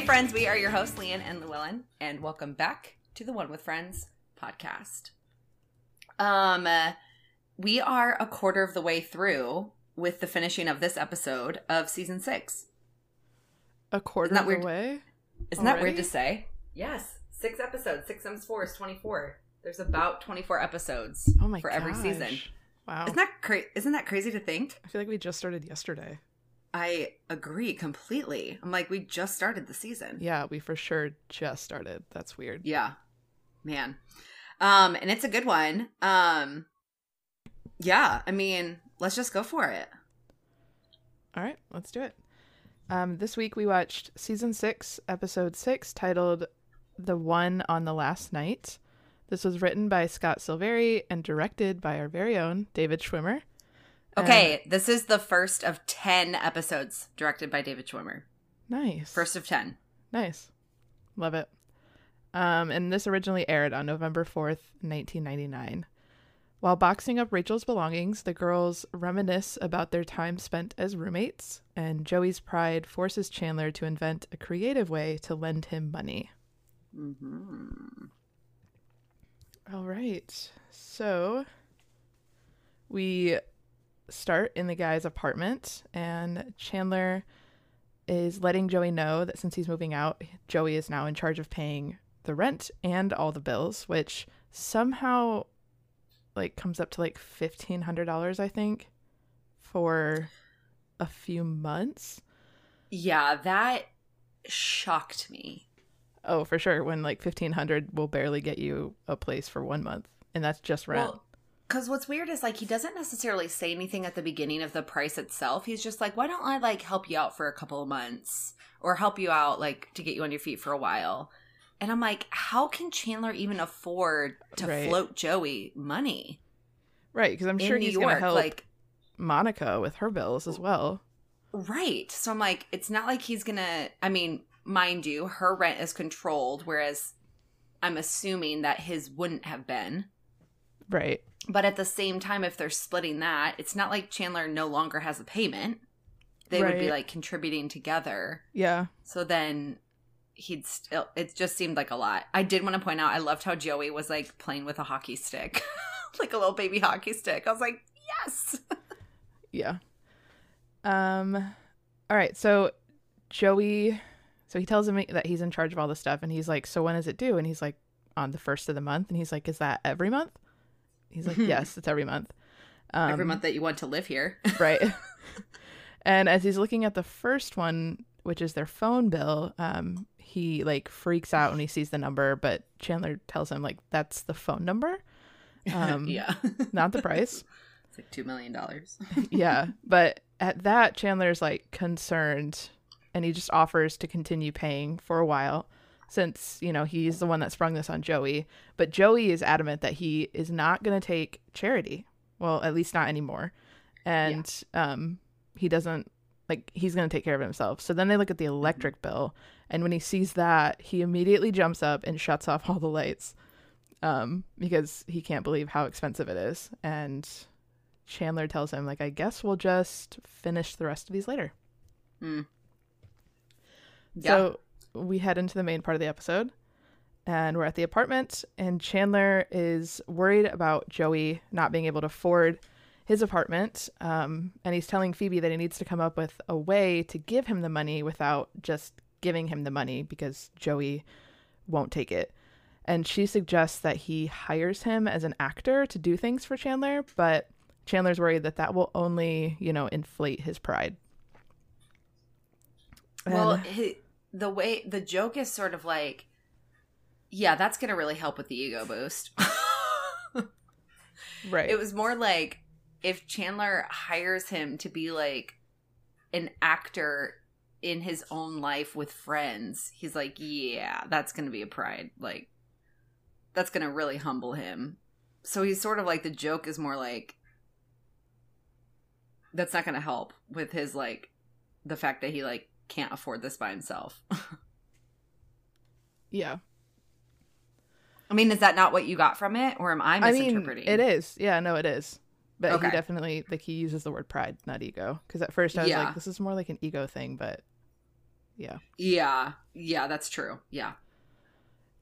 Hey, friends, we are your hosts, Leann and Luellen, and welcome back to the One with Friends podcast. Um, uh, we are a quarter of the way through with the finishing of this episode of season six. A quarter Isn't that of weird? the way. Isn't that weird to say? Yes, six episodes. Six times four is twenty-four. There's about twenty-four episodes Oh my for every season. Wow. Isn't that cra- Isn't that crazy to think? I feel like we just started yesterday. I agree completely. I'm like, we just started the season. Yeah, we for sure just started. That's weird. Yeah. Man. Um, and it's a good one. Um Yeah, I mean, let's just go for it. All right, let's do it. Um, this week we watched season six, episode six, titled "The One on the Last Night." This was written by Scott Silveri and directed by our very own David Schwimmer. Okay, this is the first of 10 episodes directed by David Schwimmer. Nice. First of 10. Nice. Love it. Um, and this originally aired on November 4th, 1999. While boxing up Rachel's belongings, the girls reminisce about their time spent as roommates, and Joey's pride forces Chandler to invent a creative way to lend him money. Mm-hmm. All right. So we start in the guy's apartment, and Chandler is letting Joey know that since he's moving out, Joey is now in charge of paying the rent and all the bills, which somehow like comes up to like fifteen hundred dollars, I think, for a few months. Yeah, that shocked me. Oh, for sure. When like fifteen hundred will barely get you a place for one month, and that's just rent. Well, because what's weird is like he doesn't necessarily say anything at the beginning of the price itself. He's just like, why don't I like help you out for a couple of months or help you out like to get you on your feet for a while? And I'm like, how can Chandler even afford to Right. float Joey money right, because I'm sure he's York? gonna help Like, Monica with her bills as well. right. So I'm like, it's not like he's gonna. I mean, mind you, her rent is controlled, whereas I'm assuming that his wouldn't have been. Right. But at the same time, if they're splitting that, it's not like Chandler no longer has a payment. They would be like contributing together. Yeah. So then he'd still, it just seemed like a lot. I did want to point out, I loved how Joey was like playing with a hockey stick, like a little baby hockey stick. I was like, yes. Yeah. Um all right, so Joey so he tells him that he's in charge of all this stuff and he's like, "So when is it due?" And he's like, "On the first of the month." And he's like, "Is that every month?" He's like, "Yes, it's every month." Um, Every month that you want to live here. right? and as he's looking at the first one, which is their phone bill, um, he like freaks out when he sees the number, but Chandler tells him like that's the phone number, um, yeah. not the price. It's like $2 million. yeah, but at that, Chandler's like concerned, and he just offers to continue paying for a while. Since, you know, he's the one that sprung this on Joey. But Joey is adamant that he is not going to take charity. Well, at least not anymore. And um, he doesn't, like, he's going to take care of himself. So then they look at the electric bill. And when he sees that, he immediately jumps up and shuts off all the lights um, because he can't believe how expensive it is. And Chandler tells him, like, I guess we'll just finish the rest of these later. Hmm. Yeah. So we head into the main part of the episode, and we're at the apartment, and Chandler is worried about Joey not being able to afford his apartment, um, and he's telling Phoebe that he needs to come up with a way to give him the money without just giving him the money because Joey won't take it. And she suggests that he hires him as an actor to do things for Chandler, but Chandler's worried that that will only, you know, inflate his pride. Well, And- hi the way the joke is sort of like, yeah, that's going to really help with the ego boost. right. it was more like if Chandler hires him to be like an actor in his own life with friends, he's like, yeah, that's going to be a pride. Like, that's going to really humble him. So he's sort of like the joke is more like, that's not going to help with his like the fact that he like can't afford this by himself. yeah. I mean, is that not what you got from it, or am I I mean, misinterpreting? it is. Yeah, no, it is. But Okay. he definitely like he uses the word pride, not ego. Because at first I was Yeah. like, this is more like an ego thing, but Yeah. Yeah. Yeah, that's true. Yeah.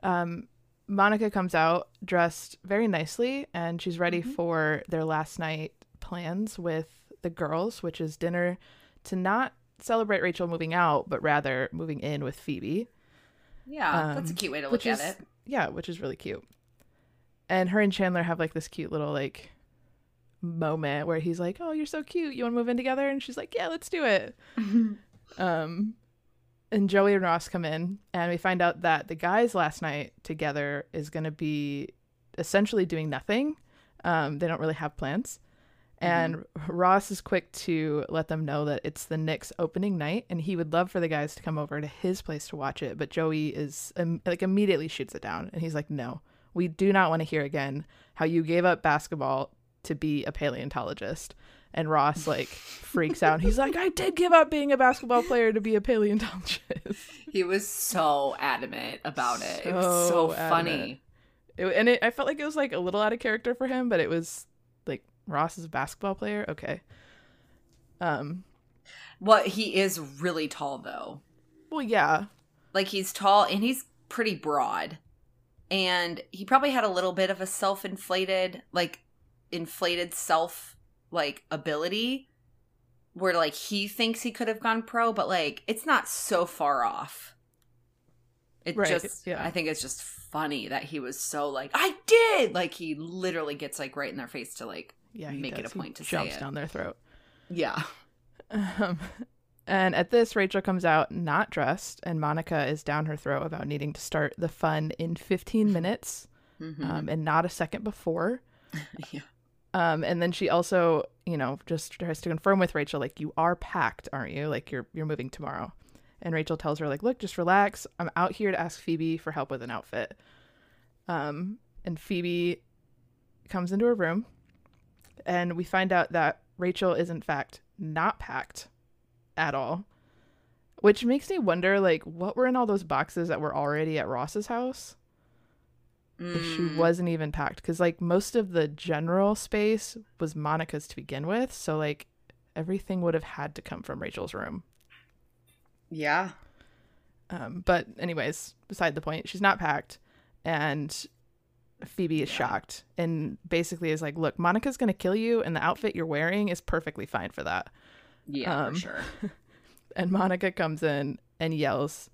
Um, Monica comes out dressed very nicely and she's ready Mhm. for their last night plans with the girls, which is dinner to not celebrate Rachel moving out, but rather moving in with Phoebe. Yeah. that's a Um, cute way to look is- at it. Yeah, which is really cute. And her and Chandler have like this cute little like moment where he's like, "Oh, you're so cute. You want to move in together?" And she's like, "Yeah, let's do it." Um, and Joey and Ross come in, and we find out that the guys last night together is going to be essentially doing nothing. Um, they don't really have plans. And Ross is quick to let them know that it's the Knicks opening night, and he would love for the guys to come over to his place to watch it. But Joey is um, like immediately shoots it down, and he's like, "No, we do not want to hear again how you gave up basketball to be a paleontologist." And Ross like freaks out. He's like, "I did give up being a basketball player to be a paleontologist." He was so adamant about it. it was So so adamant. funny. It, and it, I felt like it was like a little out of character for him, but it was Ross is a basketball player. Okay. Um. Well, he is really tall though. Well, yeah. Like he's tall and he's pretty broad. And he probably had a little bit of a self-inflated, like inflated self like ability where like he thinks he could have gone pro, but like it's not so far off. It Right, just yeah. I think it's just funny that he was so like, I did like he literally gets like right in their face to like Yeah. Make it a point to say jumps down their throat. Yeah. Um, and at this, Rachel comes out not dressed, and Monica is down her throat about needing to start the fun in 15 minutes Mhm. um, and not a second before. yeah. Um, and then she also, you know, just tries to confirm with Rachel, like, you are packed, aren't you? Like, you're you're moving tomorrow. And Rachel tells her, like, look, just relax. I'm out here to ask Phoebe for help with an outfit. Um, and Phoebe comes into her room, and we find out that Rachel is in fact not packed at all. Which makes me wonder, like, what were in all those boxes that were already at Ross's house? if she Mm. wasn't even packed because like most of the general space was monica's to begin with so like everything would have had to come from rachel's room Yeah. um, but anyways beside the point she's not packed and phoebe is Yeah. shocked and basically is like look monica's gonna kill you and the outfit you're wearing is perfectly fine for that Yeah, Um, for sure. and Monica comes in and yells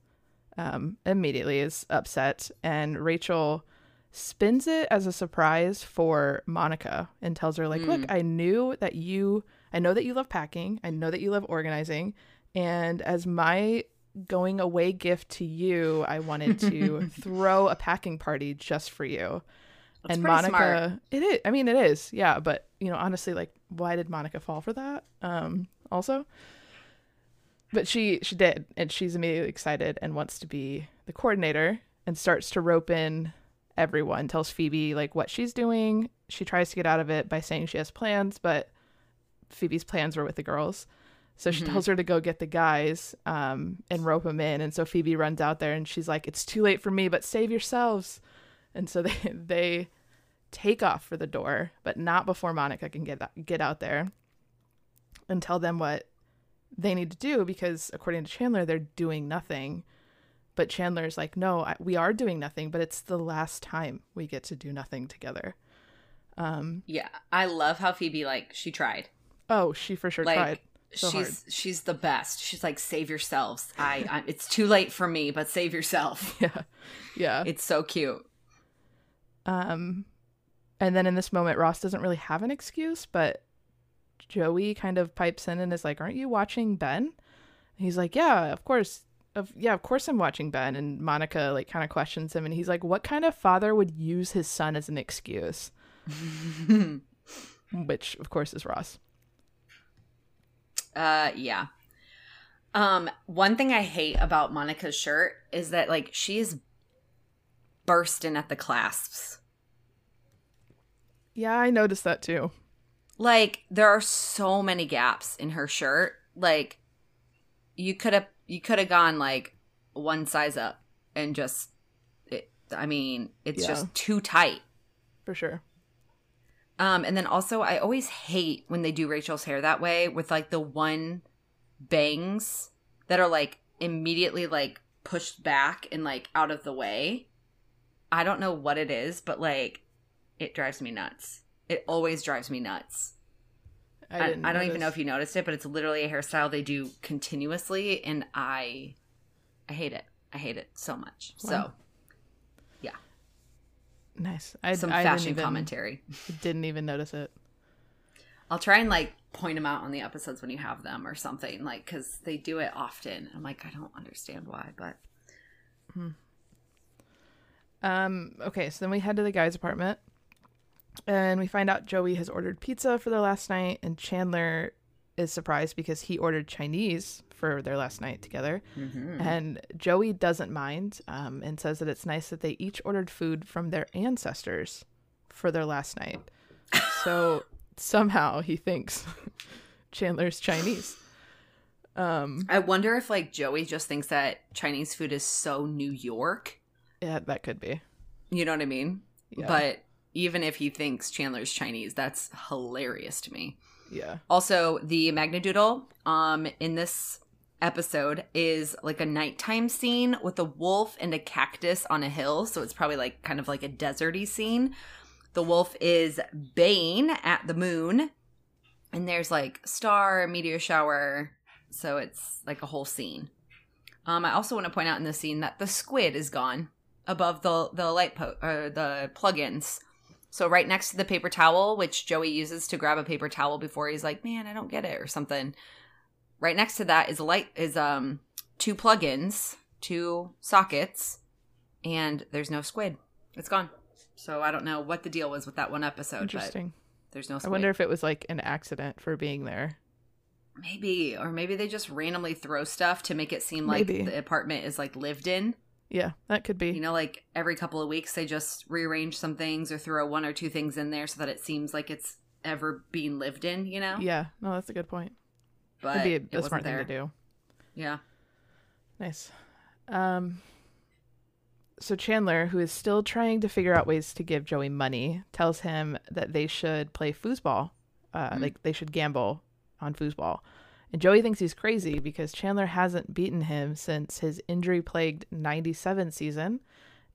um, immediately, is upset, and Rachel spins it as a surprise for Monica and tells her like, "Look, I knew that you, I know that you love packing, I know that you love organizing, and as my going away gift to you, I wanted to throw a packing party just for you." That's and Monica, smart. it is. I mean, it is. Yeah, but you know, honestly, like, why did Monica fall for that? Um, also, but she she did, and she's immediately excited and wants to be the coordinator and starts to rope in everyone. Tells Phoebe like what she's doing. She tries to get out of it by saying she has plans, but Phoebe's plans were with the girls. So she Mhm. tells her to go get the guys um, and rope them in. And so Phoebe runs out there and she's like, "It's too late for me, but save yourselves." And so they they take off for the door, but not before Monica can get get out there and tell them what they need to do because according to Chandler, they're doing nothing. But Chandler's like, "No, I, we are doing nothing, but it's the last time we get to do nothing together." Um, Yeah, I love how Phoebe like she tried. oh, she for sure Like tried. So she's she's the best. She's like save yourselves. I, I it's too late for me, but save yourself. Yeah, yeah. It's so cute. Um, and then in this moment, Ross doesn't really have an excuse, but Joey kind of pipes in and is like, "Aren't you watching Ben?" He's like, "Yeah, of course." Of yeah, of course I'm watching Ben. And Monica like kind of questions him, and he's like, "What kind of father would use his son as an excuse?" Which of course is Ross. Uh yeah. Um one thing I hate about Monica's shirt is that like she is bursting at the clasps. Yeah, I noticed that too. Like there are so many gaps in her shirt. Like you could have you could have gone like one size up and just it, I mean, it's Yeah. just too tight. For sure. Um, and then also, I always hate when they do Rachel's hair that way with like the one bangs that are like immediately like pushed back and like out of the way. I don't know what it is, but like it drives me nuts. It always drives me nuts. I, I, I don't even know if you noticed it, but it's literally a hairstyle they do continuously, and I, I hate it. I hate it so much. Wow. So, nice. I, Some I fashion didn't even, commentary. Didn't even notice it. I'll try and like point them out on the episodes when you have them or something, like because they do it often. I'm like, I don't understand why, but. Hmm. Um. Okay, so then we head to the guy's apartment. And we find out Joey has ordered pizza for their last night, and Chandler is surprised because he ordered Chinese for their last night together. Mm-hmm. And Joey doesn't mind um, and says that it's nice that they each ordered food from their ancestors for their last night. so somehow he thinks Chandler's Chinese. Um, I wonder if like Joey just thinks that Chinese food is so New York. Yeah, that could be. You know what I mean? Yeah. But even if he thinks Chandler's Chinese, that's hilarious to me. Yeah. Also, the Magnadoodle um in this episode is like a nighttime scene with a wolf and a cactus on a hill, so it's probably like kind of like a deserty scene. The wolf is baying at the moon, and there's like star, meteor shower, so it's like a whole scene. Um, I also want to point out in the scene that the squid is gone above the the light po- or the plugins. So right next to the paper towel, which Joey uses to grab a paper towel before he's like, "Man, I don't get it" or something. Right next to that is a light is um two plugins, two sockets, and there's no squid. It's gone. So I don't know what the deal was with that one episode. Interesting. But there's no. Squid. I wonder if it was like an accident for being there. Maybe, or maybe they just randomly throw stuff to make it seem like Maybe. the apartment is like lived in. Yeah, that could be. You know, like every couple of weeks they just rearrange some things or throw one or two things in there so that it seems like it's ever being lived in. You know, yeah, no, that's a good point. but It'd be a, a smart thing to do. Yeah, Nice. Um so Chandler, who is still trying to figure out ways to give Joey money, tells him that they should play foosball. Uh Mm. like they should gamble on foosball. And Joey thinks he's crazy because Chandler hasn't beaten him since his injury-plagued 97 season.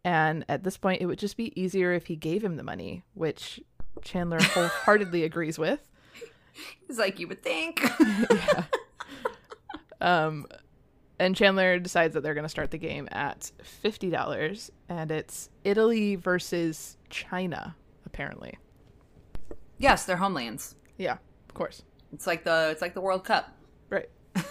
And at this point it would just be easier if he gave him the money, which Chandler wholeheartedly agrees with. He's like you would think. yeah. Um, and Chandler decides that they're going to start the game at fifty dollars, and it's Italy versus China, apparently. yes, they're homelands. Yeah, of course. It's like the it's like the World Cup. Right.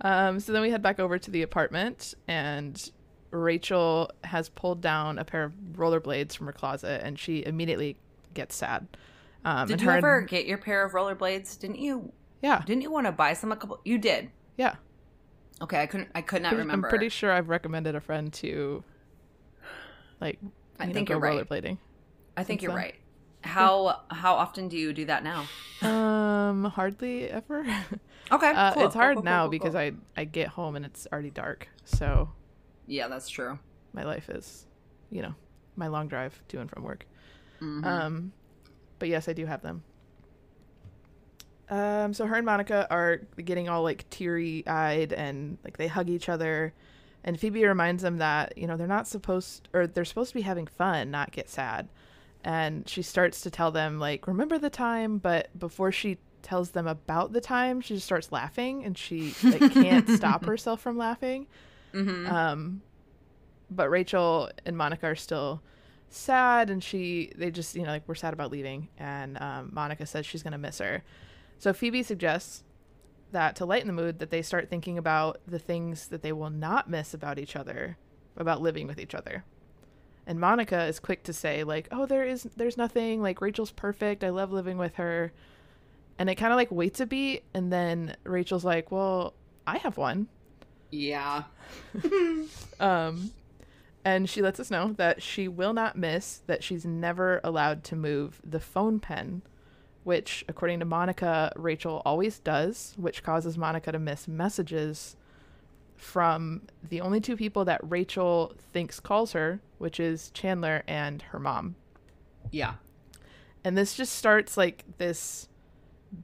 um, so then we head back over to the apartment, and Rachel has pulled down a pair of rollerblades from her closet, and she immediately gets sad. Um, Did you her and- ever get your pair of rollerblades? Didn't you? Yeah, Didn't you want to buy some a couple? You did. yeah. Okay, I couldn't. I could not Pretty- remember. I'm pretty sure I've recommended a friend to, like, I you think know, you're right. rollerblading. I think since you're then. right. How how often do you do that now? Um, hardly ever. Okay, Uh, cool, it's hard cool, now cool, because cool. I I get home and it's already dark, so yeah, that's true. my life is, you know, my long drive to and from work. Mhm. Um, but yes, I do have them. Um, so her and Monica are getting all like teary eyed and like they hug each other, and Phoebe reminds them that you know they're not supposed or they're supposed to be having fun, not get sad. And she starts to tell them like remember the time, but before she tells them about the time, she just starts laughing and she like can't stop herself from laughing. Mhm. Um, but Rachel and Monica are still sad, and she they just you know like we're sad about leaving, and um, Monica says she's gonna miss her. So Phoebe suggests that to lighten the mood, that they start thinking about the things that they will not miss about each other, about living with each other. And Monica is quick to say like, "Oh, there is there's nothing. Like Rachel's perfect. I love living with her." And it kind of like waits a beat, and then Rachel's like, "Well, I have one." yeah. Um, and she lets us know that she will not miss that she's never allowed to move the phone pen, which, according to Monica, Rachel always does, which causes Monica to miss messages from the only two people that Rachel thinks calls her, which is Chandler and her mom. Yeah. And this just starts like this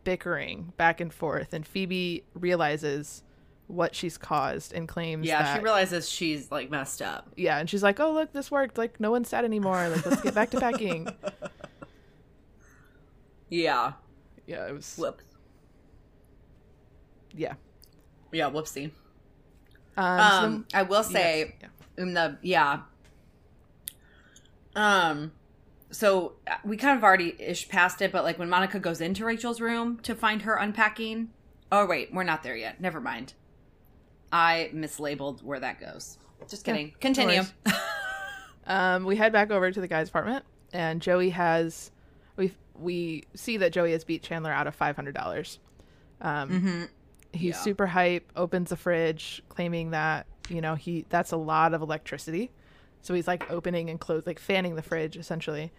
bickering back and forth, and Phoebe realizes what she's caused and claims Yeah, that she realizes she's like messed up. yeah, and she's like, "Oh, look, this worked. Like, no one's sad anymore. Like, let's get back to packing." Yeah. Yeah, it was. Whoops. Yeah. Yeah, whoopsie. Um, so Um, I will say yes, in the yeah. Um, so uh, we kind of already ish past it, but like when Monica goes into Rachel's room to find her unpacking. Oh wait, we're not there yet. Never mind. I mislabeled where that goes. Just kidding. no Continue. Um, we head back over to the guy's apartment, and Joey has we we see that Joey has beat Chandler out of five hundred dollars. Um, hmm he's Yeah. super hype. Opens the fridge, claiming that you know he that's a lot of electricity. So he's like opening and close, like fanning the fridge essentially,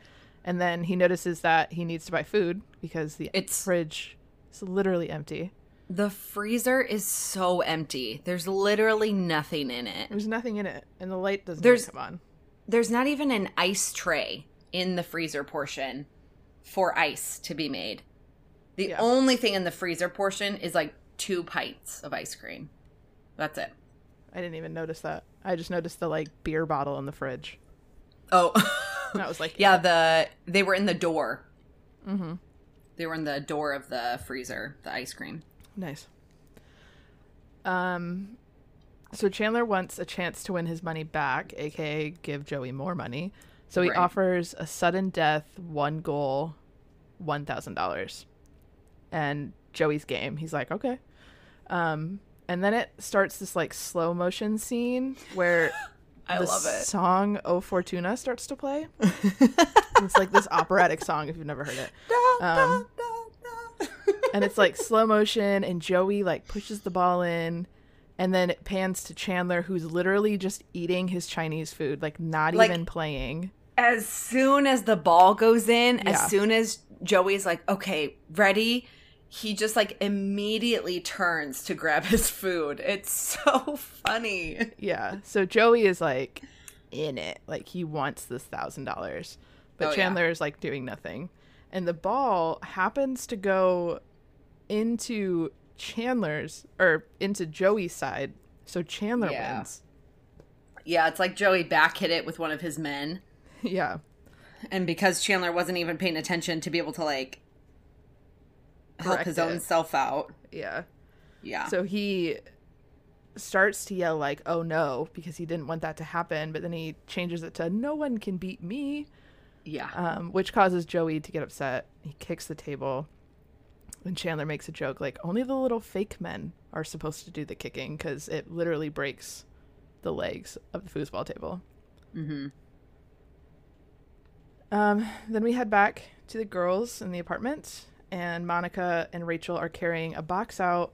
and then he notices that he needs to buy food because the It's- fridge is literally empty. The freezer is so empty. There's literally nothing in it. There's nothing in it, and the light doesn't There's- come on. There's not even an ice tray in the freezer portion for ice to be made. The Yeah. only thing in the freezer portion is like two pints of ice cream. That's it. I didn't even notice that. I just noticed the like beer bottle in the fridge. Oh, And I was like, yeah. The they were in the door. mm-hmm. They were in the door of the freezer. The ice cream. Nice. Um, so Chandler wants a chance to win his money back, aka give Joey more money. So he Right. offers a sudden death, one goal, one thousand dollars, and Joey's game. He's like, okay. Um, and then it starts this like slow motion scene where I the love it. song "O Fortuna" starts to play. it's like this operatic song if you've never heard it. Um, and it's like slow motion and joey like pushes the ball in and then it pans to chandler who's literally just eating his chinese food like not Like- even playing as soon as the ball goes in, Yeah. as soon as Joey's like, okay, ready, he just like immediately turns to grab his food. It's so funny. yeah so joey is like in it like he wants this thousand dollars but Oh, yeah. chandler is like doing nothing and the ball happens to go into chandler's or into joey's side so chandler Yeah. wins Yeah, it's like Joey back hit it with one of his men. yeah And because Chandler wasn't even paying attention to be able to like help his own self out. yeah Yeah. So he starts to yell like, "Oh no," because he didn't want that to happen, but then he changes it to "No one can beat me," yeah. um, which causes Joey to get upset. He kicks the table, and Chandler makes a joke like, "Only the little fake men are supposed to do the kicking because it literally breaks the legs of the foosball table." mm-hmm. Um, then we head back to the girls in the apartment, and Monica and Rachel are carrying a box out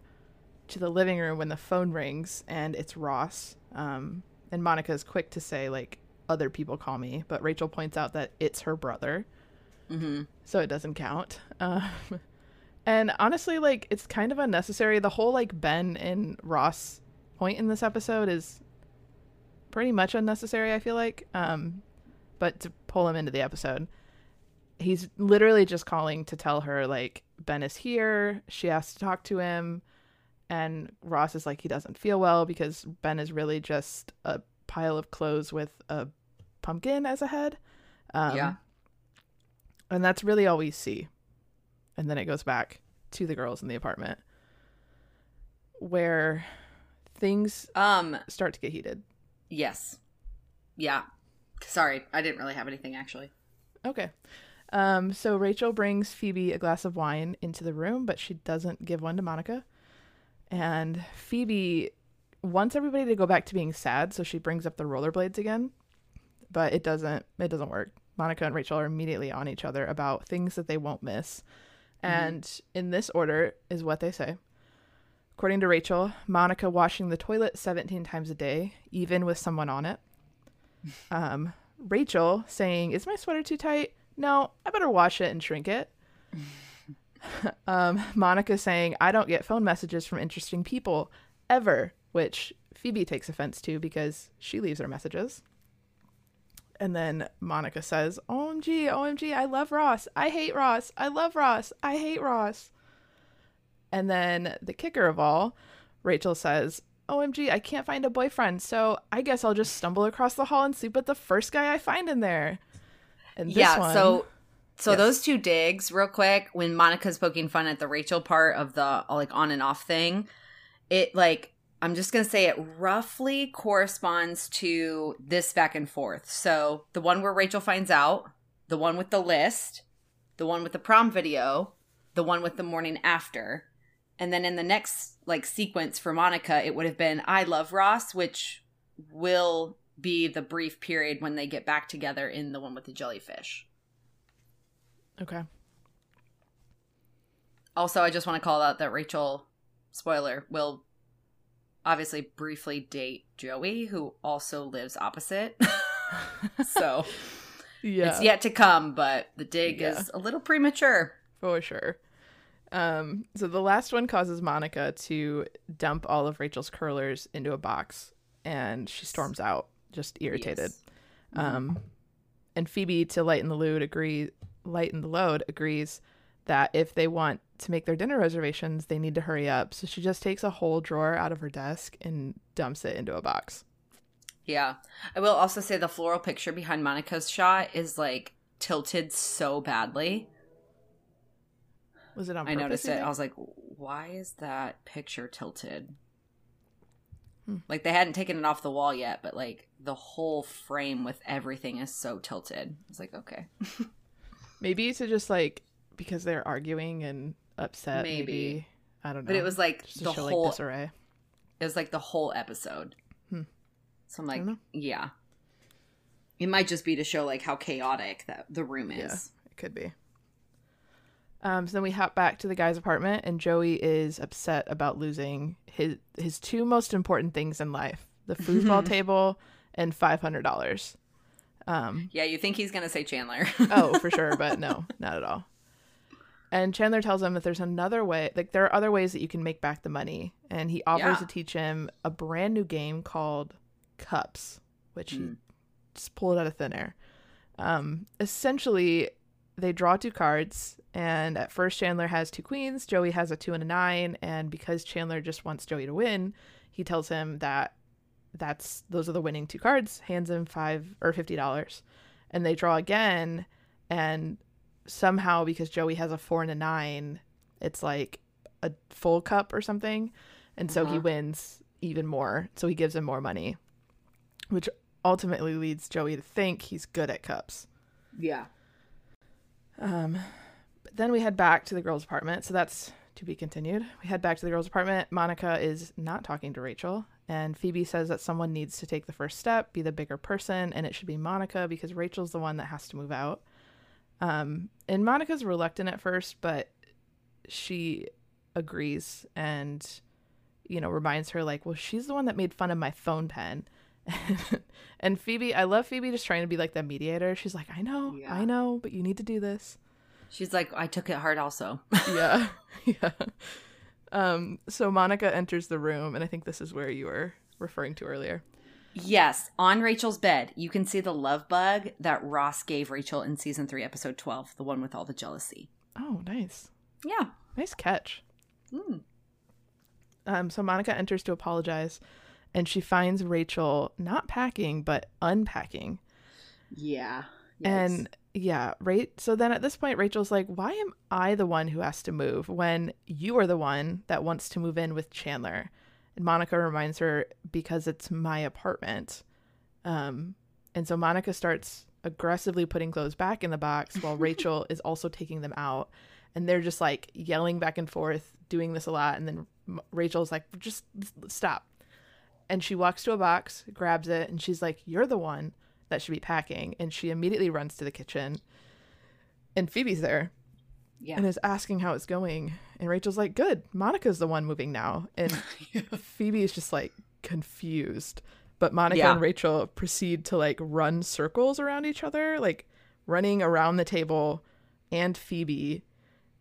to the living room when the phone rings, and it's Ross. Um, and Monica is quick to say, like, other people call me, but Rachel points out that it's her brother, Mm-hmm. so it doesn't count. Um, and honestly, like, it's kind of unnecessary. The whole, like, Ben and Ross point in this episode is pretty much unnecessary, I feel like. Um, but to pull him into the episode, he's literally just calling to tell her, like, Ben is here. She has to talk to him. And Ross is like, he doesn't feel well because Ben is really just a pile of clothes with a pumpkin as a head. Um, Yeah. And that's really all we see. And then it goes back to the girls in the apartment where things Um, start to get heated. yes. Yeah. Sorry, I didn't really have anything actually. Okay. Um, so Rachel brings Phoebe a glass of wine into the room, but she doesn't give one to Monica. And Phoebe wants everybody to go back to being sad, so she brings up the rollerblades again. But it doesn't it doesn't work. Monica and Rachel are immediately on each other about things that they won't miss. And in this order is what they say. According to Rachel, Monica washing the toilet 17 times a day, even with someone on it. Um, Rachel saying, Is my sweater too tight? No, I better wash it and shrink it. um, Monica saying, I don't get phone messages from interesting people ever, which Phoebe takes offense to because she leaves her messages. And then Monica says, OMG, OMG, I love Ross. I hate Ross. I love Ross. I hate Ross. And then the kicker of all, Rachel says, OMG, I can't find a boyfriend, so I guess I'll just stumble across the hall and sleep with the first guy I find in there. And yeah, one, so so Yes. those two digs, real quick, when Monica's poking fun at the Rachel part of the like on and off thing, it like I'm just gonna say it roughly corresponds to this back and forth. So the one where Rachel finds out, the one with the list, the one with the prom video, the one with the morning after. And then in the next like sequence for Monica, it would have been I love Ross, which will be the brief period when they get back together in the one with the jellyfish. okay. Also, I just want to call out that Rachel, spoiler, will obviously briefly date Joey, who also lives opposite. so Yeah, it's yet to come, but the dig Yeah. is a little premature. for sure. Um, so the last one causes Monica to dump all of Rachel's curlers into a box, and she storms out, just irritated. Yes. Um, and Phoebe, to lighten the load, agree lighten the load, agrees that if they want to make their dinner reservations, they need to hurry up. So she just takes a whole drawer out of her desk and dumps it into a box. Yeah. I will also say the floral picture behind Monica's shot is like tilted so badly. Was it on? I noticed it. I was like, why is that picture tilted? Hmm. Like they hadn't taken it off the wall yet, but like the whole frame with everything is so tilted. It's like, okay. maybe to just like because they're arguing and upset. Maybe, Maybe. I don't know. But it was like the whole like disarray. it was like the whole episode. Hmm. So I'm like, yeah. It might just be to show like how chaotic that the room is. Yeah. It could be. Um, so then we hop back to the guy's apartment, and Joey is upset about losing his his two most important things in life: the foosball table and five hundred dollars. Um, Yeah, you think he's gonna say Chandler. oh, for sure, but no, not at all. And Chandler tells him that there's another way, like there are other ways that you can make back the money, and he offers Yeah. to teach him a brand new game called Cups, which he Mm. just pulled out of thin air. Um, essentially, they draw two cards, and at first Chandler has two queens, Joey has a two and a nine, and because Chandler just wants Joey to win, he tells him that that's those are the winning two cards, hands him five or fifty dollars, and they draw again, and somehow because Joey has a four and a nine, it's like a full cup or something, and so he Uh-huh. wins even more, so he gives him more money, which ultimately leads Joey to think he's good at cups. yeah. Um, but then we head back to the girls' apartment. So that's to be continued. We head back to the girls' apartment. Monica is not talking to Rachel, and Phoebe says that someone needs to take the first step, be the bigger person, and it should be Monica because Rachel's the one that has to move out. Um, and Monica's reluctant at first, but she agrees and you know reminds her like, well, she's the one that made fun of my phone pen. And Phoebe, I love Phoebe just trying to be like the mediator. She's like, I know, Yeah. I know, but you need to do this. She's like, I took it hard also. yeah. yeah. Um, so Monica enters the room, and I think this is where you were referring to earlier. yes, on Rachel's bed, you can see the love bug that Ross gave Rachel in season three, episode 12, the one with all the jealousy. Oh, nice. Yeah. Nice catch. Mm. Um, so Monica enters to apologize, and she finds Rachel not packing, but unpacking. Yeah. And yeah, right. So then at this point, Rachel's like, why am I the one who has to move when you are the one that wants to move in with Chandler? And Monica reminds her, because it's my apartment. Um, and so Monica starts aggressively putting clothes back in the box while Rachel is also taking them out. And they're just like yelling back and forth, doing this a lot. And then M- Rachel's like, just stop. And she walks to a box, grabs it, and she's like, You're the one that should be packing. And she immediately runs to the kitchen. And Phoebe's there yeah. and is asking how it's going. And Rachel's like, Good. Monica's the one moving now. And Phoebe is just like confused. But Monica Yeah. and Rachel proceed to like run circles around each other, like running around the table and Phoebe.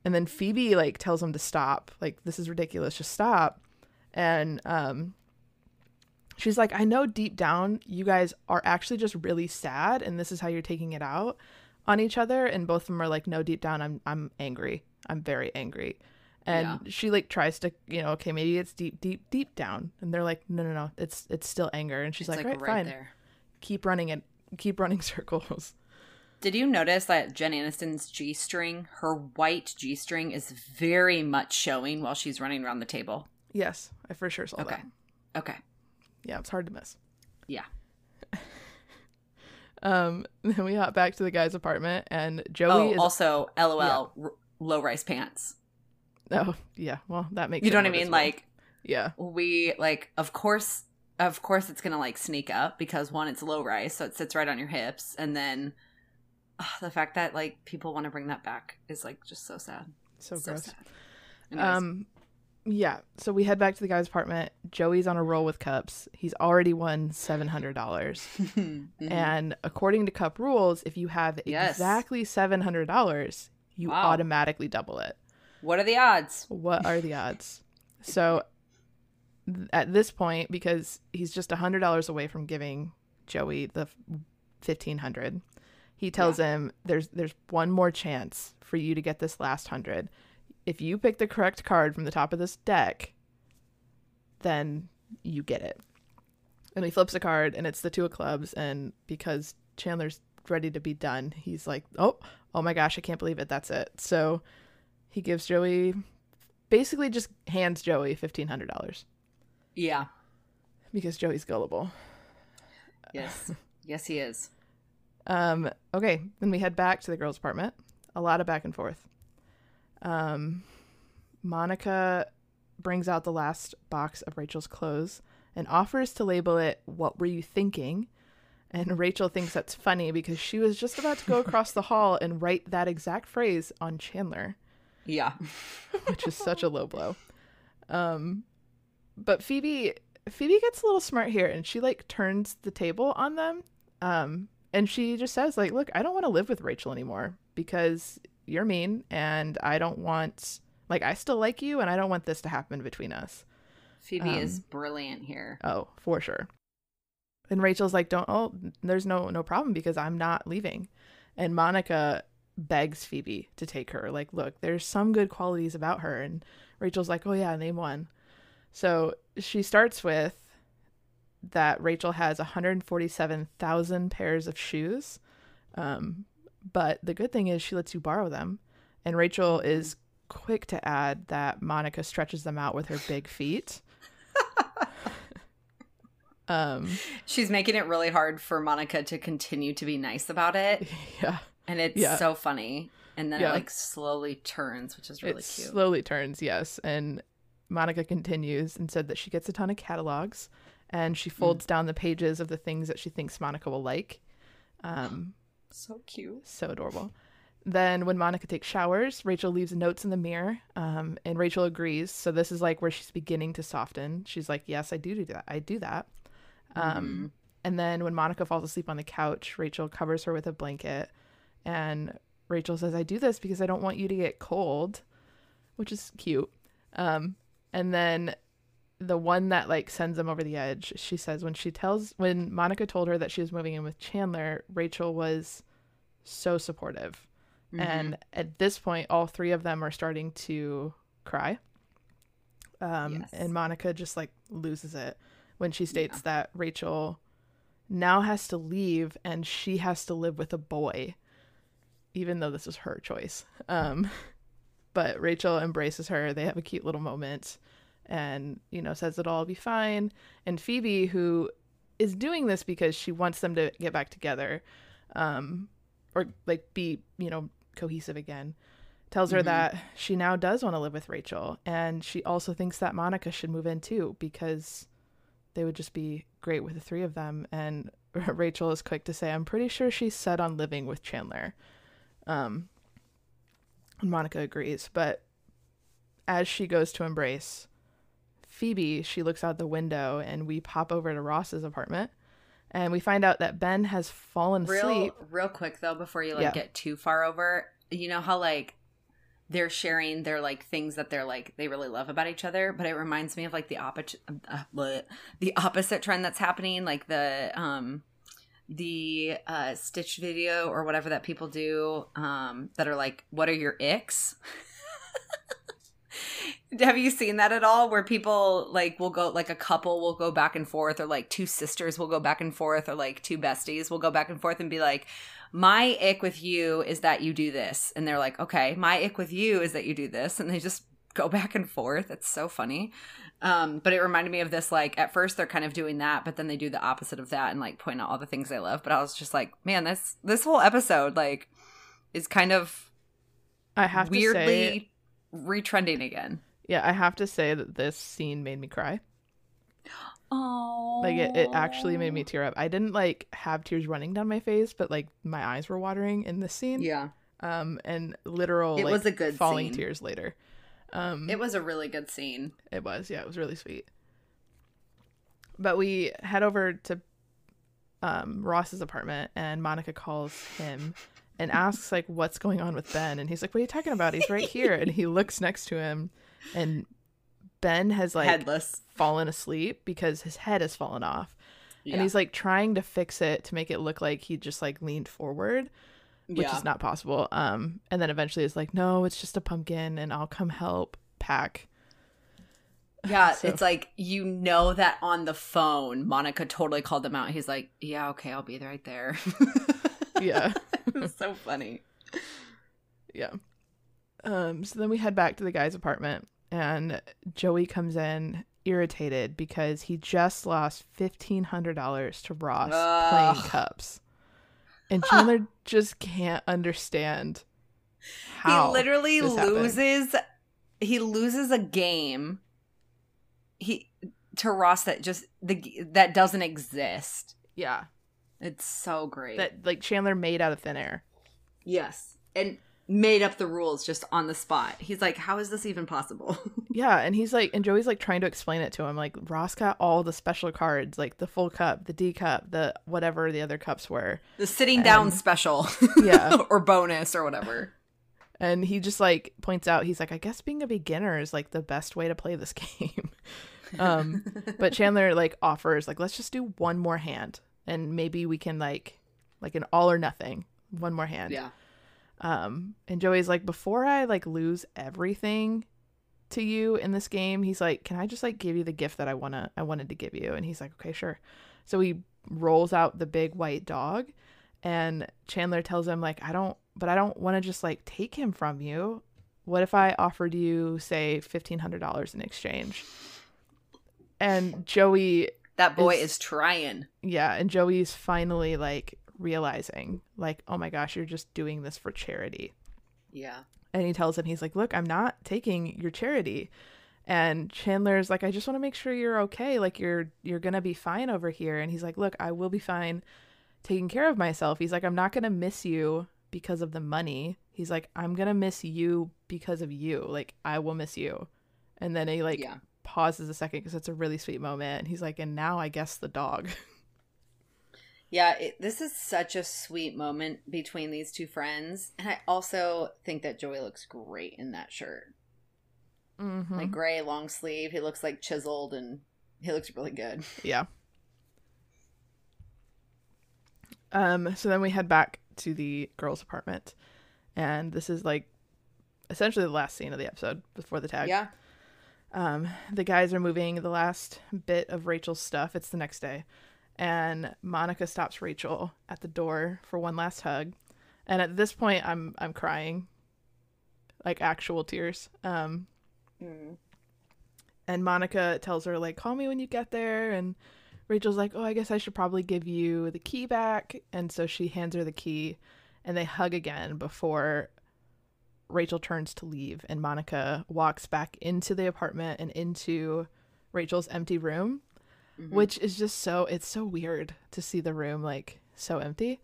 And then Phoebe like tells them to stop. Like, this is ridiculous. Just stop. And um she's like, I know deep down you guys are actually just really sad and this is how you're taking it out on each other. And both of them are like, No, deep down I'm I'm angry. I'm very angry. And she like tries to, you know, okay, maybe it's deep, deep, deep down. And they're like, no, no, no, it's it's still anger. And she's like, like right, right fine, there. keep running it, keep running circles. Did you notice that Jen Aniston's G string, her white G string, is very much showing while she's running around the table? Yes, I for sure saw Okay. that. Okay. Yeah, it's hard to miss. Yeah. Um, then we hop back to the guy's apartment, and Joey Oh, is. also, LOL, r- low rise pants. oh, yeah. Well, that makes You know what I mean? noticeable. Like, yeah, we, like, of course, of course it's gonna, like, sneak up because one, it's low rise, so it sits right on your hips. And then ah, the fact that, like, people want to bring that back is, like, just so sad. so, So gross. sad. Um, yeah. So we head back to the guy's apartment. Joey's on a roll with cups. He's already won seven hundred dollars. Mhm. And according to cup rules, if you have Yes. exactly seven hundred dollars, you Wow. automatically double it. what are the odds? What are the odds? So th- at this point, because he's just hundred dollars away from giving Joey the fifteen hundred, he tells him there's there's one more chance for you to get this last hundred. If you pick the correct card from the top of this deck, then you get it. And he flips a card, and it's the two of clubs. And because Chandler's ready to be done, he's like, "Oh, oh my gosh, I can't believe it! That's it." So he gives Joey, basically, just hands Joey fifteen hundred dollars Yeah. because Joey's gullible. Yes. yes, he is. Um, okay, then we head back to the girls' apartment. A lot of back and forth. Um, Monica brings out the last box of Rachel's clothes and offers to label it "What were you thinking?" And Rachel thinks that's funny because she was just about to go across the hall and write that exact phrase on Chandler, Yeah. which is such a low blow. Um, but Phoebe Phoebe gets a little smart here and she like turns the table on them. Um, and she just says like, "Look, I don't want to live with Rachel anymore because you're mean and I don't want like I still like you and I don't want this to happen between us." Phoebe Um, is brilliant here. Oh, for sure. And Rachel's like, "Don't oh, there's no no problem because I'm not leaving." And Monica begs Phoebe to take her. Like, "Look, there's some good qualities about her." And Rachel's like, "Oh yeah, name one." So, she starts with that Rachel has 147,000 pairs of shoes. Um, but the good thing is she lets you borrow them. And Rachel is quick to add that Monica stretches them out with her big feet. um, She's making it really hard for Monica to continue to be nice about it. yeah, And it's Yeah. so funny. And then Yeah. it like slowly turns, which is really it cute. slowly turns, yes. And Monica continues and said that she gets a ton of catalogs and Mm. she folds down the pages of the things that she thinks Monica will like. Um, so cute. so adorable. Then when Monica takes showers, Rachel leaves notes in the mirror, um, and Rachel agrees. So this is like where she's beginning to soften. She's like, "Yes, I do do that. I do that." Um, and then when Monica falls asleep on the couch, Rachel covers her with a blanket, and Rachel says, "I do this because I don't want you to get cold," which is cute. Um, and then the one that like sends them over the edge, she says when she tells when Monica told her that she was moving in with Chandler, Rachel was so supportive. Mm-hmm. And at this point, all three of them are starting to cry. Um, Yes. And Monica just like loses it when she states that Rachel now has to leave and she has to live with a boy, even though this is her choice. Um, but Rachel embraces her. They have a cute little moment and, you know, says it'll all be fine. And Phoebe, who is doing this because she wants them to get back together, um, or like be, you know, cohesive again, tells her Mhm. that she now does want to live with Rachel. And she also thinks that Monica should move in too because they would just be great with the three of them. And Rachel is quick to say, I'm pretty sure she's set on living with Chandler. Um, and Monica agrees. But as she goes to embrace Phoebe, she looks out the window and we pop over to Ross's apartment. And we find out that Ben has fallen real asleep. real quick though before you like Yeah. get too far over you know how like they're sharing their like things that they're like they really love about each other but it reminds me of like the opposite uh, the opposite trend that's happening like the um the uh stitch video or whatever that people do um that are like what are your icks Have you seen that at all? Where people like will go like a couple will go back and forth, or like two sisters will go back and forth, or like two besties will go back and forth and be like, "My ick with you is that you do this," and they're like, "Okay, my ick with you is that you do this," and they just go back and forth. It's so funny. Um, but it reminded me of this like at first they're kind of doing that, but then they do the opposite of that and like point out all the things they love. But I was just like, man, this this whole episode like is kind of I have weirdly to say, retrending again. Yeah, I have to say that this scene made me cry. Oh, Like it, it actually made me tear up. I didn't like have tears running down my face, but like my eyes were watering in this scene. Yeah, Um, and literal It like, was a good falling scene. tears later. Um, it was a really good scene. It was, yeah, it was really sweet. But we head over to um, Ross's apartment, and Monica calls him and asks like, "What's going on with Ben?" And he's like, "What are you talking about? He's right here." and he looks next to him, and Ben has like Headless. fallen asleep because his head has fallen off, Yeah. and he's like trying to fix it to make it look like he just like leaned forward, which yeah. is not possible. Um, and then eventually it's like, "No, it's just a pumpkin, and I'll come help pack." Yeah, So- it's like you know that on the phone, Monica totally called him out. He's like, "Yeah, okay, I'll be right there." Yeah. it so funny. Yeah. Um, so then we head back to the guy's apartment, and Joey comes in irritated because he just lost fifteen hundred dollars to Ross playing cups, and Chandler just can't understand how he literally this happened. loses. He loses a game. He to Ross that just the that doesn't exist. Yeah, It's so great. that like Chandler made out of thin air. yes, and made up the rules just on the spot. He's like, "How is this even possible?" Yeah, and he's like, and Joey's like trying to explain it to him. Like Ross got all the special cards, like the full cup, the D cup, the whatever the other cups were. the sitting down special, Yeah. or bonus or whatever. And he just like points out, he's like, I guess being a beginner is like the best way to play this game. um, but Chandler like offers, like, let's just do one more hand and maybe we can like, like an all or nothing, one more hand. Yeah. Um, and Joey's like, before I like lose everything to you in this game, he's like, can I just like give you the gift that I wanna, I wanted to give you? And he's like, okay, sure. So he rolls out the big white dog, and Chandler tells him like, I don't, but I don't want to just like take him from you. What if I offered you say fifteen hundred dollars in exchange? And Joey That boy Is- is trying. yeah, and Joey's finally like realizing, like, oh my gosh, you're just doing this for charity. Yeah. And he tells him, he's like, look, I'm not taking your charity. And Chandler's like, I just want to make sure you're okay. Like you're you're gonna be fine over here. And he's like, look, I will be fine taking care of myself. He's like, I'm not gonna miss you because of the money. He's like, I'm gonna miss you because of you. Like I will miss you. And then he like yeah. pauses a second because it's a really sweet moment. And he's like, and now I guess the dog. Yeah, it, this is such a sweet moment between these two friends. And I also think that Joey looks great in that shirt. mm-hmm. Like gray, long sleeve. He looks like chiseled and he looks really good. Yeah. Um, so then we head back to the girls' apartment, and this is like essentially the last scene of the episode before the tag. Yeah. Um, the guys are moving the last bit of Rachel's stuff. It's the next day, and Monica stops Rachel at the door for one last hug. And at this point, I'm I'm crying, like actual tears. Um, Mm. and Monica tells her like call me when you get there and Rachel's like oh I guess I should probably give you the key back and so she hands her the key and they hug again before Rachel turns to leave and Monica walks back into the apartment and into Rachel's empty room Mhm. which is just so it's so weird to see the room like so empty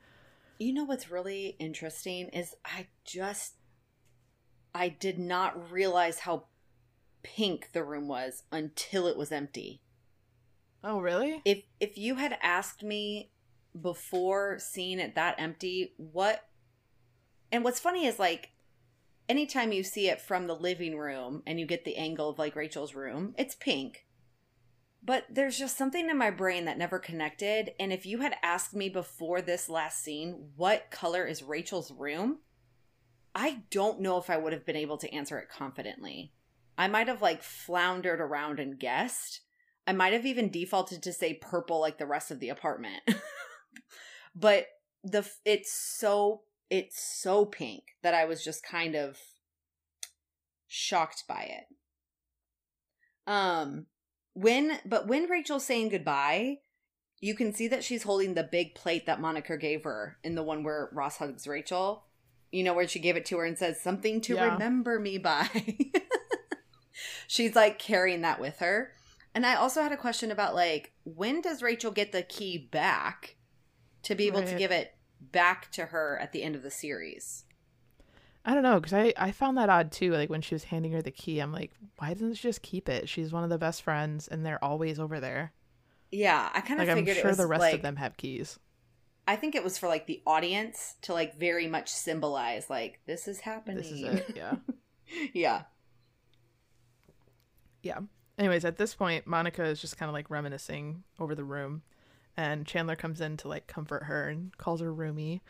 You know what's really interesting is I just I did not realize how pink the room was until it was empty. oh really If if you had asked me before seeing it that empty, what and what's funny is like anytime you see it from the living room and you get the angle of like Rachel's room, it's pink. But there's just something in my brain that never connected. And if you had asked me before this last scene, what color is Rachel's room? I don't know if I would have been able to answer it confidently. I might have like floundered around and guessed. I might have even defaulted to say purple like the rest of the apartment. but the it's so it's so pink that I was just kind of shocked by it. Um when but when Rachel's saying goodbye, you can see that she's holding the big plate that Monica gave her in the one where Ross hugs Rachel. You know where she gave it to her and says something to Yeah. remember me by. she's like carrying that with her. And I also had a question about like when does Rachel get the key back to be able to give it back to her at the end of the series? I don't know because I I found that odd too. Like when she was handing her the key, I'm like, why doesn't she just keep it? She's one of the best friends, and they're always over there. Yeah, I kind of Like I'm figured sure it was the rest like of them have keys. I think it was for like the audience to like very much symbolize like this is happening. This is it. Yeah. yeah. Yeah. Anyways, at this point, Monica is just kind of like reminiscing over the room, and Chandler comes in to like comfort her and calls her roomie,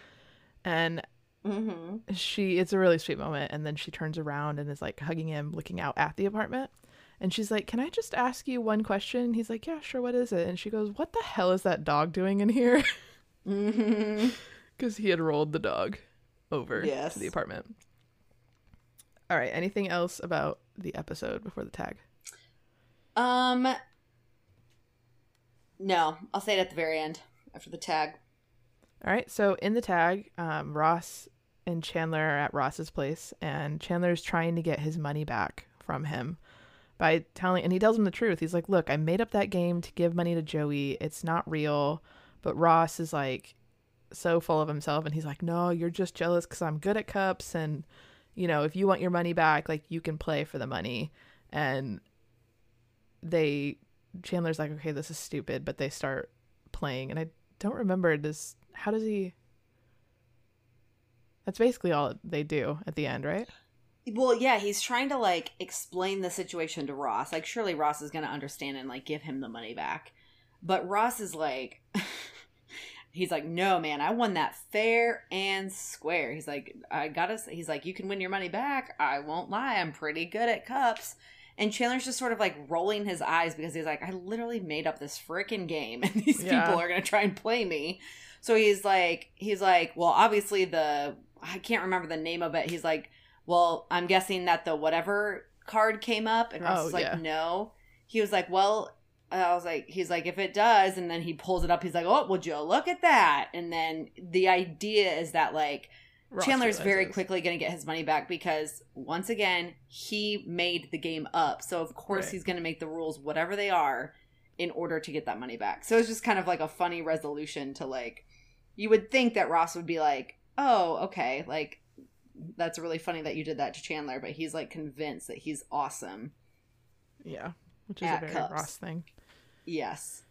and Mm-hmm. she it's a really sweet moment, and then she turns around and is like hugging him, looking out at the apartment, and she's like, "Can I just ask you one question?" And he's like, "Yeah, sure. What is it?" And she goes, "What the hell is that dog doing in here?" Mm-hmm. Because he had rolled the dog over Yes. to the apartment. All right. Anything else about the episode before the tag? Um. No, I'll say it at the very end after the tag. All right. So in the tag, um, Ross and Chandler are at Ross's place, and Chandler's trying to get his money back from him by telling, and he tells him the truth. He's like, "Look, I made up that game to give money to Joey. It's not real." But Ross is like so full of himself, and he's like, "No, you're just jealous because I'm good at cups, and you know, if you want your money back, like you can play for the money." And they, Chandler's like, "Okay, this is stupid," but they start playing, and I don't remember does how does he that's basically all they do at the end right Well, yeah, he's trying to like explain the situation to Ross. Like, surely Ross is going to understand and like give him the money back. But Ross is like, he's like, no, man, I won that fair and square. He's like, I gotta, he's like, you can win your money back. I won't lie, I'm pretty good at cups. And Chandler's just sort of like rolling his eyes because he's like, I literally made up this freaking game and these Yeah. people are going to try and play me. So he's like, he's like, well, obviously the, I can't remember the name of it. He's like, well, I'm guessing that the whatever card came up. And Ross Oh, was like, yeah. no. He was like, well, I was like, he's like, if it does, and then he pulls it up. He's like, oh, would you look at that? And then the idea is that like Ross Chandler's very quickly going to get his money back because once again, he made the game up. So of course Right. he's going to make the rules whatever they are in order to get that money back. So it's just kind of like a funny resolution to like you would think that Ross would be like, "Oh, okay, like that's really funny that you did that to Chandler," but he's like convinced that he's awesome. yeah which is a very ross thing Yes.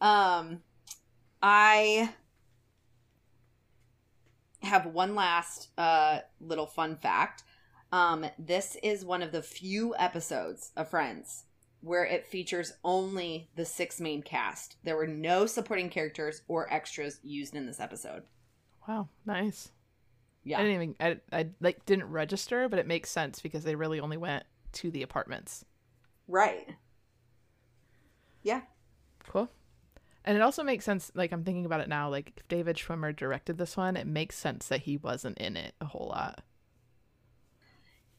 Um I have one last uh little fun fact. Um this is one of the few episodes of Friends where it features only the six main cast. There were no supporting characters or extras used in this episode. wow nice Yeah. i didn't even I, I like didn't register but it makes sense because they really only went to the apartments right. Yeah. cool and it also makes sense like i'm thinking about it now like if david schwimmer directed this one it makes sense that he wasn't in it a whole lot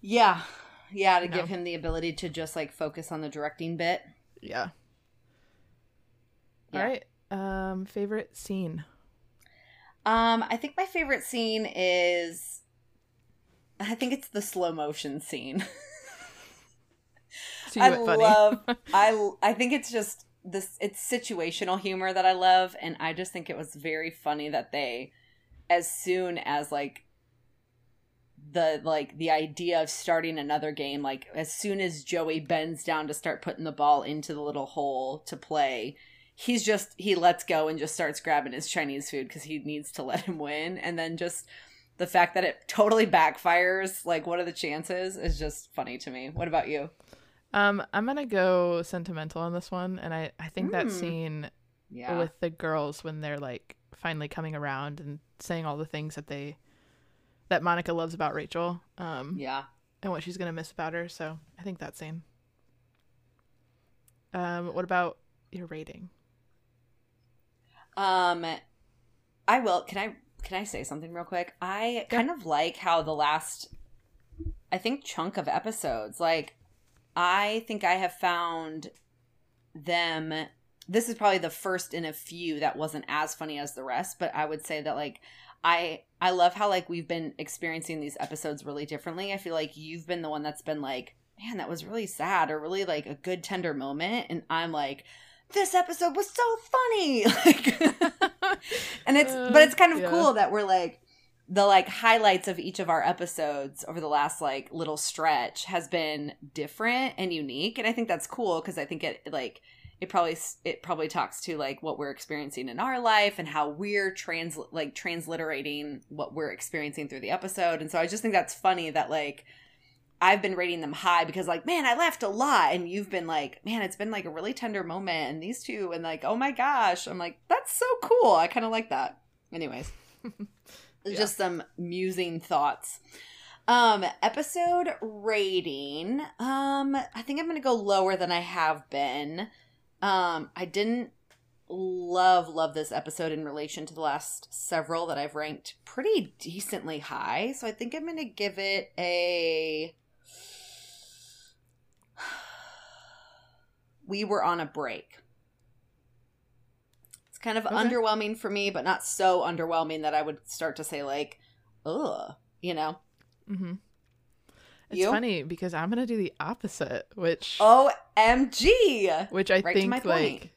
Yeah. Yeah, to No. give him the ability to just like focus on the directing bit. yeah Yeah. all right um favorite scene Um, I think my favorite scene is I think it's the slow motion scene. I love I I think it's just this it's situational humor that I love and I just think it was very funny that they as soon as like the like the idea of starting another game like as soon as Joey bends down to start putting the ball into the little hole to play he's just he lets go and just starts grabbing his Chinese food because he needs to let him win. And then just the fact that it totally backfires like what are the chances is just funny to me. What about you? Um, I'm gonna go sentimental on this one, and I I think that Mm. scene yeah. with the girls when they're like finally coming around and saying all the things that they that Monica loves about Rachel. Um, yeah and what she's gonna miss about her. So I think that's same. Um, what about your rating? Um, I will. Can I can I say something real quick? I kind of like how the last, I think, chunk of episodes. Like, I think I have found them. This is probably the first in a few that wasn't as funny as the rest, but I would say that like I I love how like we've been experiencing these episodes really differently. I feel like you've been the one that's been like, man, that was really sad or really like a good tender moment, and I'm like, this episode was so funny, like, and it's but uh, it's kind of Yeah. cool that we're like the like highlights of each of our episodes over the last like little stretch has been different and unique and i think that's cool because i think it like it probably it probably talks to like what we're experiencing in our life and how we're trans like transliterating what we're experiencing through the episode. And so i just think that's funny that like i've been rating them high because like man i laughed a lot. And you've been like man it's been like a really tender moment and these two. And like oh my gosh. I'm like that's so cool. I kind of like that. Anyways. Yeah. just some musing thoughts. Um episode rating. Um i think i'm gonna go lower than i have been um i didn't love love this episode in relation to the last several that i've ranked pretty decently high so i think i'm gonna give it a we were on a break it's kind of Okay. underwhelming for me but not so underwhelming that i would start to say like ugh you know Mm-hmm. It's You? funny because I'm gonna do the opposite, which omg which I right think like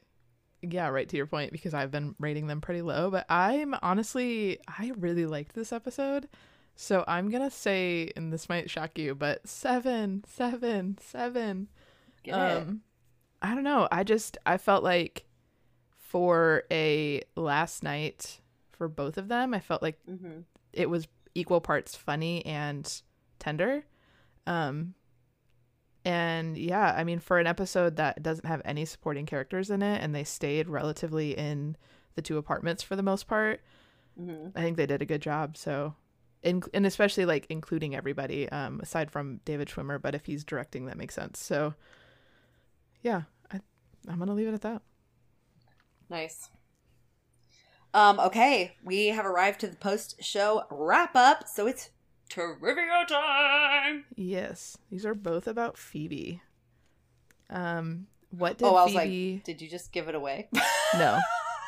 yeah, right to your point because I've been rating them pretty low, but I'm honestly I really liked this episode. So I'm gonna say, and this might shock you, but seven, seven, seven. Get it. um I don't know. I just I felt like for a last night for both of them, I felt like Mhm. it was equal parts funny and tender. Um and yeah, I mean for an episode that doesn't have any supporting characters in it and they stayed relatively in the two apartments for the most part, Mhm. I think they did a good job. So in, and especially like including everybody um aside from David Schwimmer, but if he's directing that makes sense. So yeah, I I'm going to leave it at that. nice um okay we have arrived to the post show wrap up so it's trivia time Yes, these are both about Phoebe. Um, what did oh i was Phoebe? like did you just give it away no,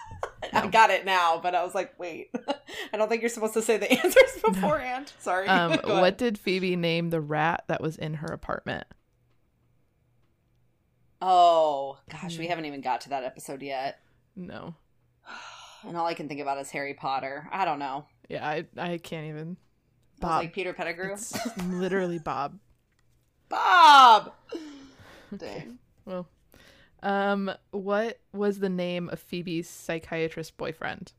i got it now but i was like wait i don't think you're supposed to say the answers beforehand sorry um, what did Phoebe name the rat that was in her apartment? oh gosh we Hmm. haven't even got to that episode yet No, and all i can think about is harry potter i don't know yeah, I I can't even. Bob. like peter pettigrew It's literally Bob. bob dang Well, um, what was the name of Phoebe's psychiatrist boyfriend?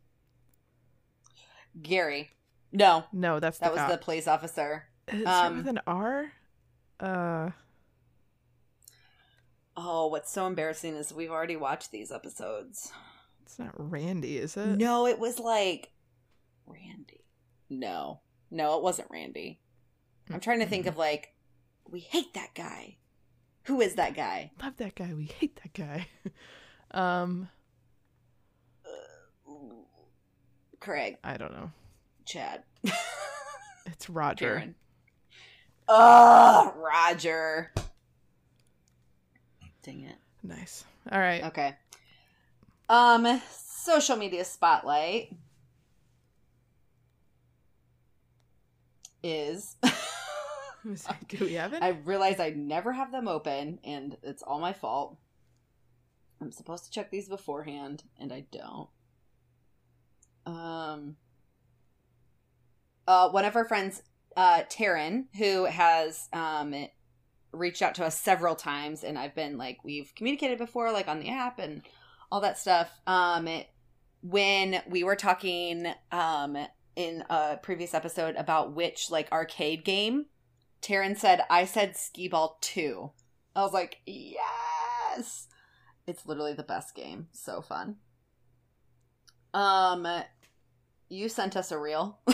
gary no No, that's the that was cop. the police officer Is it um, with an R? Uh, Oh, what's so embarrassing is we've already watched these episodes. it's not Randy, is it? No, it was like Randy. No, no, it wasn't Randy. I'm trying to think of like, we hate that guy. Who is that guy? Love that guy. We hate that guy. um, Craig, I don't know. Chad, It's Roger. Oh, Roger. Dang it. Nice. All right. Okay. Um, social media spotlight is Do we have it? I realize I never have them open and it's all my fault. I'm supposed to check these beforehand and I don't. Um uh one of our friends uh Taryn who has um reached out to us several times and I've been like we've communicated before like on the app and all that stuff. Um it, when we were talking um in a previous episode about which like arcade game Taryn said, I said skee ball 2. I was like, yes! It's literally the best game. So fun. Um, you sent us a reel.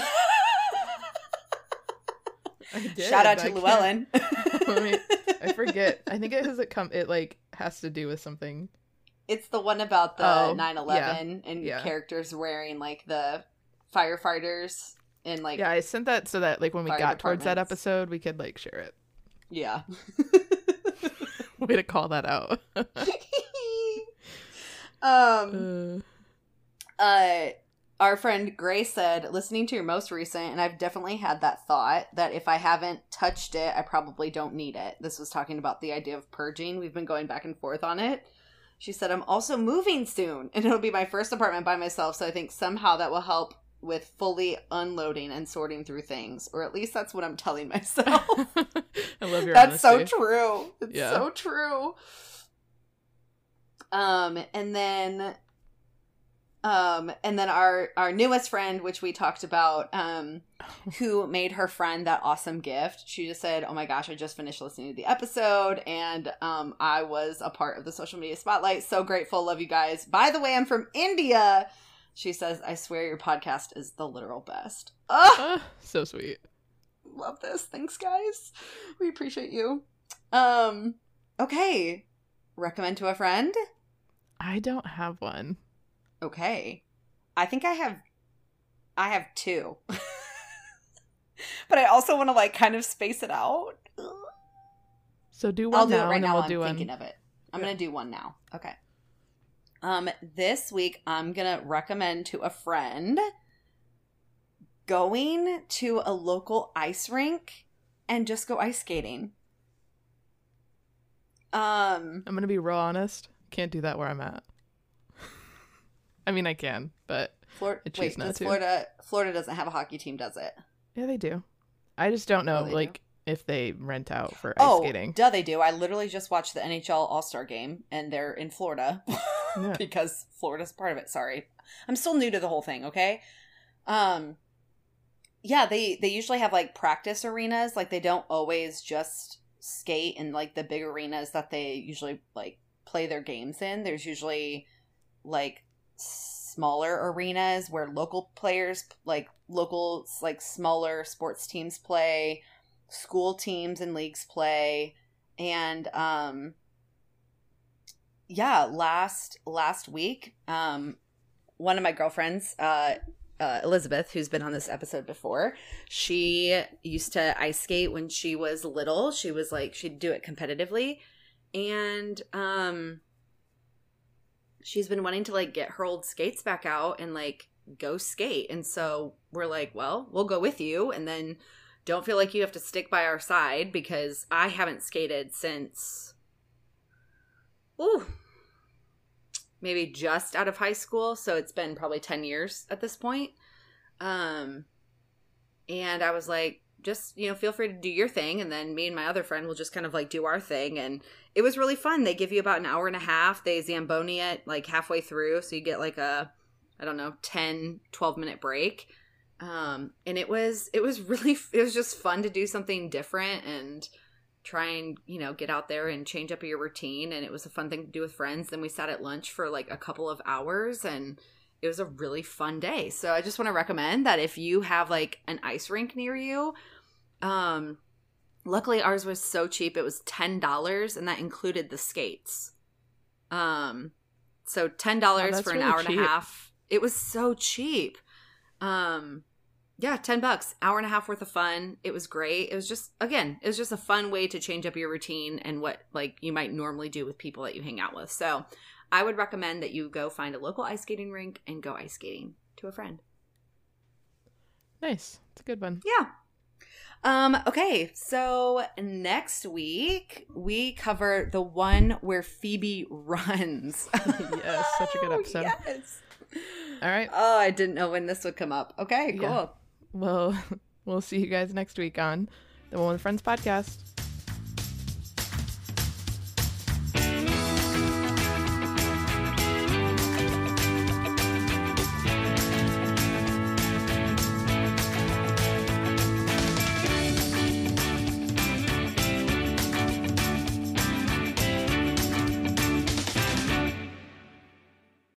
I did. Shout out to I Luellen. Me- I forget. I think it has it come. It like has to do with something. It's the one about the Oh, 9/11 and yeah. characters wearing like the firefighters and like Yeah, I sent that so that like when we got towards that episode, we could like share it. yeah. Way to call that out. um Uh, uh our friend Gray said listening to your most recent and I've definitely had that thought that if I haven't touched it, I probably don't need it. This was talking about the idea of purging. We've been going back and forth on it. She said I'm also moving soon and it'll be my first apartment by myself, so I think somehow that will help with fully unloading and sorting through things, or at least that's what I'm telling myself. I love your That's so true. It's Yeah. so true. Um, and then, um, and then our our newest friend, which we talked about, um, who made her friend that awesome gift. She just said, "Oh my gosh, I just finished listening to the episode, and um, I was a part of the social media spotlight. So grateful, love you guys. By the way, I'm from India." She says, "I swear your podcast is the literal best." Oh, Ah, so sweet. love this. Thanks guys. We appreciate you. Um okay. Recommend to a friend? I don't have one. okay. I think i have i have two. But i also want to like kind of space it out. So do one i'll do now it right now. we'll i'm do thinking one. of it. I'm Yeah. gonna do one now. Okay um this week i'm gonna recommend to a friend going to a local ice rink and just go ice skating um I'm gonna be real honest. Can't do that where I'm at. I mean, I can, but Florida, I choose wait, not does to. Florida Florida doesn't have a hockey team, does it? yeah, they do. I just don't know, Oh, they do? like, if they rent out for ice oh, skating. duh, they do. I literally just watched the NHL All Star game, and they're in Florida Yeah. because Florida's part of it. Sorry, I'm still new to the whole thing. Okay, um, yeah, they they usually have like practice arenas. Like they don't always just skate in like the big arenas that they usually like play their games in. There's usually like smaller arenas where local players like local like smaller sports teams play school teams and leagues play and um yeah last last week um one of my girlfriends uh uh, Elizabeth, who's been on this episode before, she used to ice skate when she was little. She was like she'd do it competitively, and um, she's been wanting to like get her old skates back out and like go skate. And so we're like, well, we'll go with you, and then don't feel like you have to stick by our side because I haven't skated since, ooh, maybe just out of high school. So it's been probably 10 years at this point. Um, and I was like, just, you know, feel free to do your thing. And then me and my other friend will just kind of like do our thing. And it was really fun. They give you about an hour and a half. They Zamboni it like halfway through. So you get like a, I don't know, 10, 12 minute break. Um, and it was, it was really, it was just fun to do something different and try and, you know, get out there and change up your routine. And it was a fun thing to do with friends. Then we sat at lunch for like a couple of hours and it was a really fun day. So I just want to recommend that if you have like an ice rink near you, um, luckily ours was so cheap. It was $10 and that included the skates. Um, so $10 Wow, that's for an really hour and a half. It was so cheap. Um, yeah, 10 bucks, hour and a half worth of fun. It was great. It was just, again, it was just a fun way to change up your routine and what like you might normally do with people that you hang out with. So I would recommend that you go find a local ice skating rink and go ice skating to a friend. Nice. It's a good one. Yeah. Um, okay, so next week we cover the one where Phoebe runs. Yes, such a good episode. Yes. All right. Oh, I didn't know when this would come up. Okay, cool. Yeah. Well, we'll see you guys next week on the One with Friends podcast.